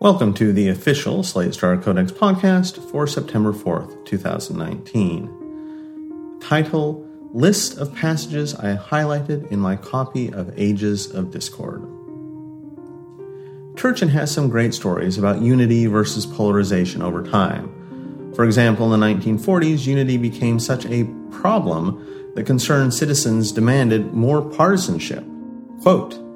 Welcome to the official Slate Star Codex podcast for September 4th, 2019. Title List of passages I highlighted in my copy of Ages of Discord. Turchin has some great stories about unity versus polarization over time. For example, in the 1940s, unity became such a problem that concerned citizens demanded more partisanship. Quote,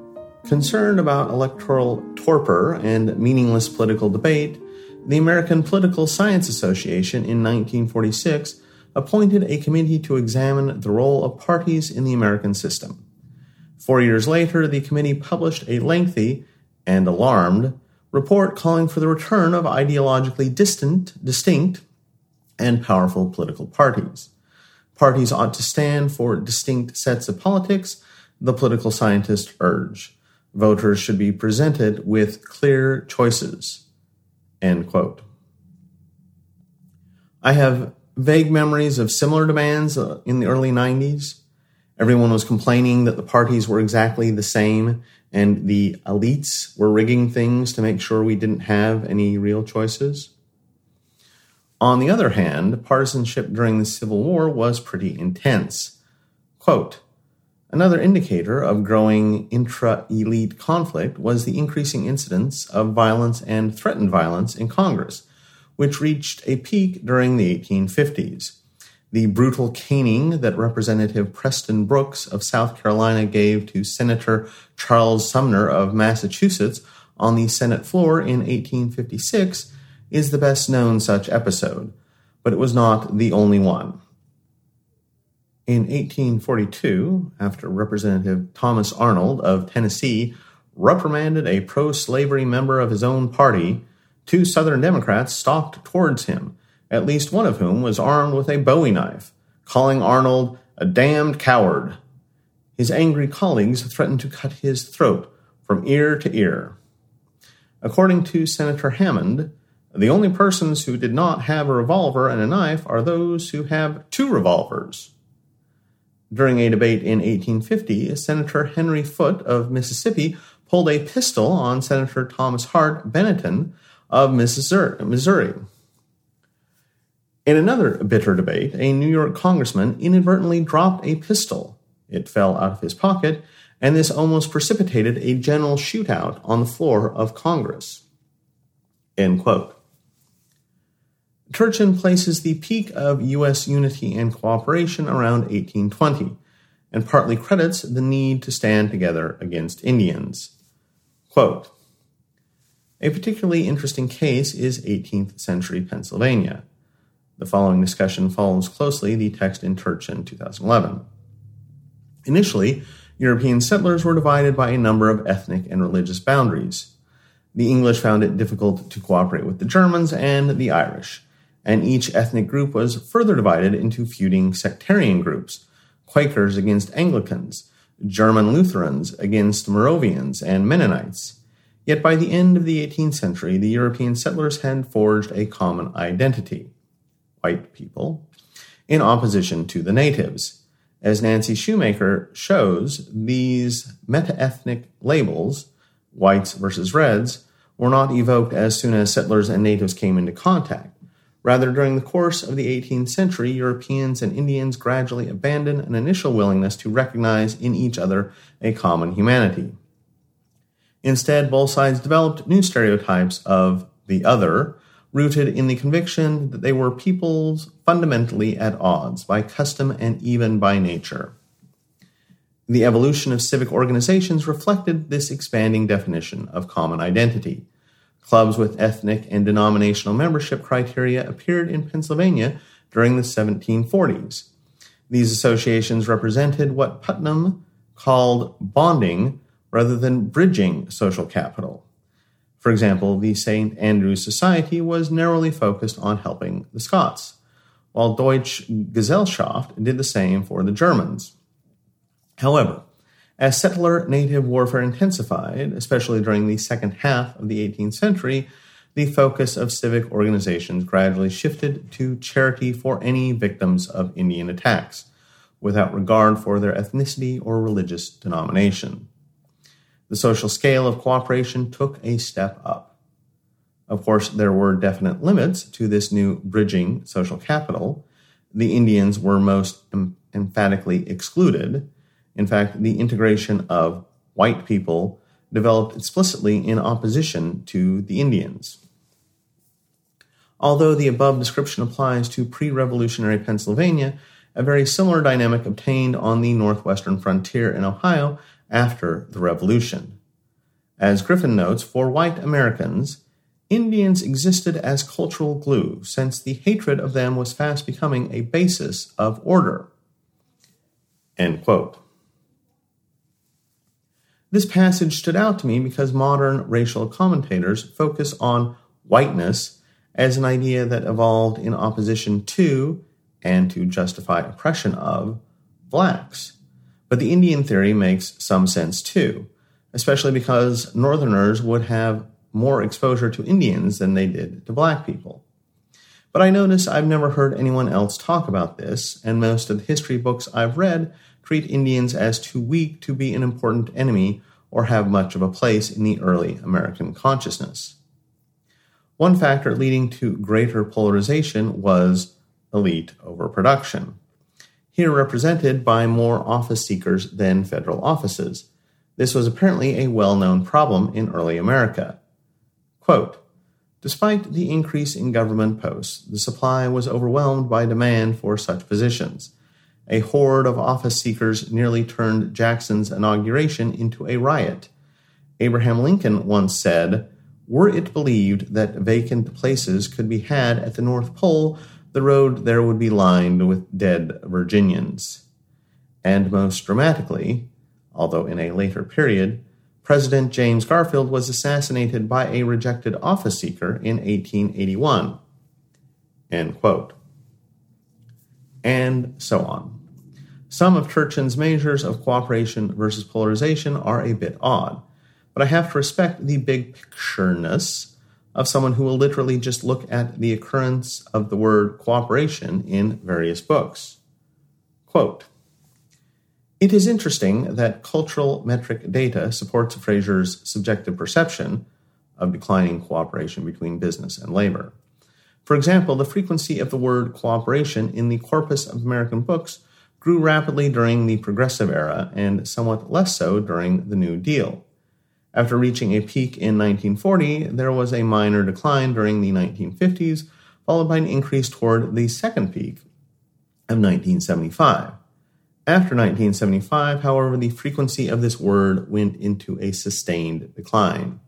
Concerned about electoral torpor and meaningless political debate, the American Political Science Association in 1946 appointed a committee to examine the role of parties in the American system. Four years later, the committee published a lengthy and alarmed report calling for the return of ideologically distant, distinct, and powerful political parties. Parties ought to stand for distinct sets of politics, the political scientists urge. Voters should be presented with clear choices. End quote. I have vague memories of similar demands uh, in the early 90s. Everyone was complaining that the parties were exactly the same and the elites were rigging things to make sure we didn't have any real choices. On the other hand, partisanship during the Civil War was pretty intense. Quote, Another indicator of growing intra elite conflict was the increasing incidence of violence and threatened violence in Congress, which reached a peak during the 1850s. The brutal caning that Representative Preston Brooks of South Carolina gave to Senator Charles Sumner of Massachusetts on the Senate floor in 1856 is the best known such episode, but it was not the only one. In 1842, after Representative Thomas Arnold of Tennessee reprimanded a pro slavery member of his own party, two Southern Democrats stalked towards him, at least one of whom was armed with a bowie knife, calling Arnold a damned coward. His angry colleagues threatened to cut his throat from ear to ear. According to Senator Hammond, the only persons who did not have a revolver and a knife are those who have two revolvers. During a debate in 1850, Senator Henry Foote of Mississippi pulled a pistol on Senator Thomas Hart Benton of Missouri. In another bitter debate, a New York congressman inadvertently dropped a pistol. It fell out of his pocket, and this almost precipitated a general shootout on the floor of Congress. End quote. Turchin places the peak of U.S. unity and cooperation around 1820 and partly credits the need to stand together against Indians. Quote, a particularly interesting case is 18th century Pennsylvania. The following discussion follows closely the text in Turchin 2011. Initially, European settlers were divided by a number of ethnic and religious boundaries. The English found it difficult to cooperate with the Germans and the Irish, and each ethnic group was further divided into feuding sectarian groups Quakers against Anglicans, German Lutherans against Moravians and Mennonites. Yet by the end of the 18th century, the European settlers had forged a common identity white people in opposition to the natives. As Nancy Shoemaker shows, these meta ethnic labels, whites versus reds, were not evoked as soon as settlers and natives came into contact. Rather, during the course of the 18th century, Europeans and Indians gradually abandoned an initial willingness to recognize in each other a common humanity. Instead, both sides developed new stereotypes of the other, rooted in the conviction that they were peoples fundamentally at odds by custom and even by nature. The evolution of civic organizations reflected this expanding definition of common identity. Clubs with ethnic and denominational membership criteria appeared in Pennsylvania during the 1740s. These associations represented what Putnam called bonding rather than bridging social capital. For example, the St. Andrew's Society was narrowly focused on helping the Scots, while Deutsche Gesellschaft did the same for the Germans. However, as settler native warfare intensified, especially during the second half of the 18th century, the focus of civic organizations gradually shifted to charity for any victims of Indian attacks, without regard for their ethnicity or religious denomination. The social scale of cooperation took a step up. Of course, there were definite limits to this new bridging social capital. The Indians were most em- emphatically excluded. In fact, the integration of white people developed explicitly in opposition to the Indians. Although the above description applies to pre revolutionary Pennsylvania, a very similar dynamic obtained on the northwestern frontier in Ohio after the Revolution. As Griffin notes, for white Americans, Indians existed as cultural glue, since the hatred of them was fast becoming a basis of order. End quote. This passage stood out to me because modern racial commentators focus on whiteness as an idea that evolved in opposition to and to justify oppression of blacks. But the Indian theory makes some sense too, especially because Northerners would have more exposure to Indians than they did to black people. But I notice I've never heard anyone else talk about this, and most of the history books I've read treat Indians as too weak to be an important enemy or have much of a place in the early American consciousness. One factor leading to greater polarization was elite overproduction, here represented by more office seekers than federal offices. This was apparently a well known problem in early America. Quote, Despite the increase in government posts, the supply was overwhelmed by demand for such positions. A horde of office seekers nearly turned Jackson's inauguration into a riot. Abraham Lincoln once said, were it believed that vacant places could be had at the North Pole, the road there would be lined with dead Virginians. And most dramatically, although in a later period, President James Garfield was assassinated by a rejected office seeker in 1881. End quote. And so on. Some of Turchin's measures of cooperation versus polarization are a bit odd but I have to respect the big pictureness of someone who will literally just look at the occurrence of the word cooperation in various books. Quote It is interesting that cultural metric data supports Fraser's subjective perception of declining cooperation between business and labor. For example, the frequency of the word cooperation in the corpus of American books grew rapidly during the Progressive Era and somewhat less so during the New Deal. After reaching a peak in 1940, there was a minor decline during the 1950s, followed by an increase toward the second peak of 1975. After 1975, however, the frequency of this word went into a sustained decline.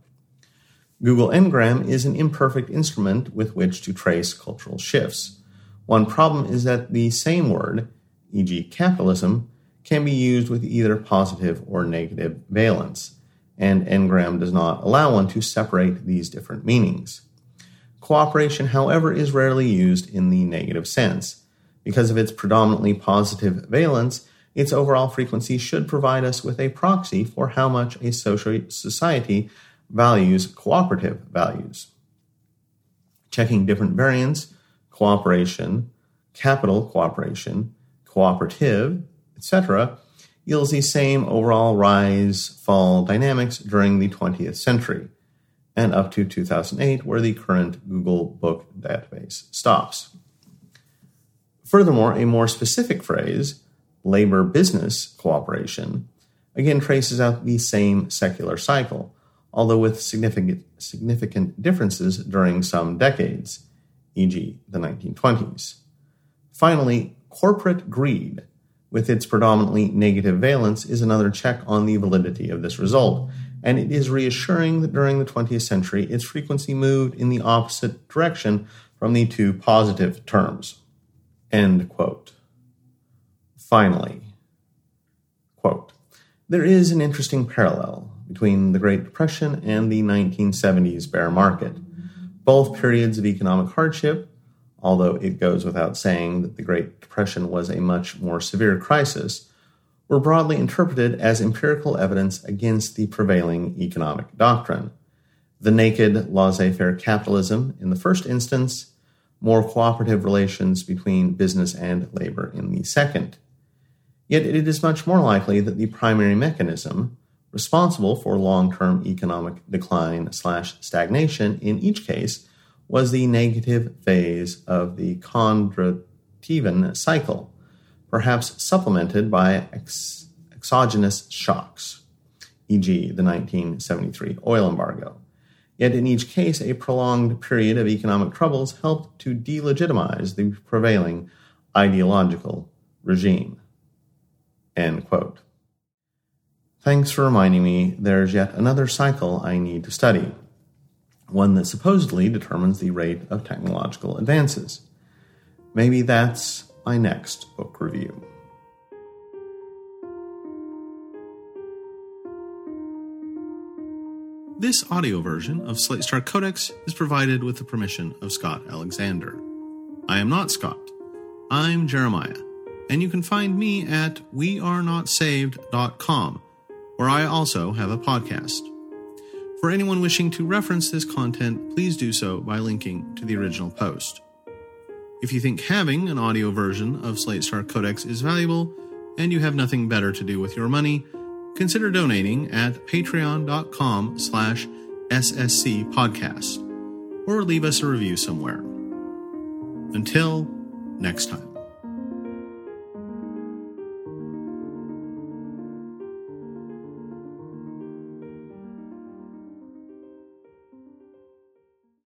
Google Ngram is an imperfect instrument with which to trace cultural shifts. One problem is that the same word, e.g., capitalism, can be used with either positive or negative valence and Ngram does not allow one to separate these different meanings. Cooperation, however, is rarely used in the negative sense. Because of its predominantly positive valence, its overall frequency should provide us with a proxy for how much a social society values cooperative values. Checking different variants, cooperation, capital cooperation, cooperative, etc., yields the same overall rise fall dynamics during the 20th century and up to 2008, where the current Google Book database stops. Furthermore, a more specific phrase, labor business cooperation, again traces out the same secular cycle, although with significant, significant differences during some decades, e.g., the 1920s. Finally, corporate greed with its predominantly negative valence is another check on the validity of this result, and it is reassuring that during the 20th century its frequency moved in the opposite direction from the two positive terms. End quote. Finally, quote, there is an interesting parallel between the Great Depression and the 1970s bear market. Both periods of economic hardship although it goes without saying that the Great Depression was a much more severe crisis, were broadly interpreted as empirical evidence against the prevailing economic doctrine. The naked laissez faire capitalism in the first instance, more cooperative relations between business and labor in the second. Yet it is much more likely that the primary mechanism, Responsible for long term economic decline slash stagnation in each case was the negative phase of the Kondratiev cycle, perhaps supplemented by ex- exogenous shocks, e.g., the 1973 oil embargo. Yet in each case, a prolonged period of economic troubles helped to delegitimize the prevailing ideological regime. End quote. Thanks for reminding me there's yet another cycle I need to study, one that supposedly determines the rate of technological advances. Maybe that's my next book review. This audio version of Slate Star Codex is provided with the permission of Scott Alexander. I am not Scott. I'm Jeremiah, and you can find me at wearenotsaved.com where I also have a podcast. For anyone wishing to reference this content, please do so by linking to the original post. If you think having an audio version of Slate Star Codex is valuable and you have nothing better to do with your money, consider donating at patreon.com slash ssc podcast or leave us a review somewhere. Until next time.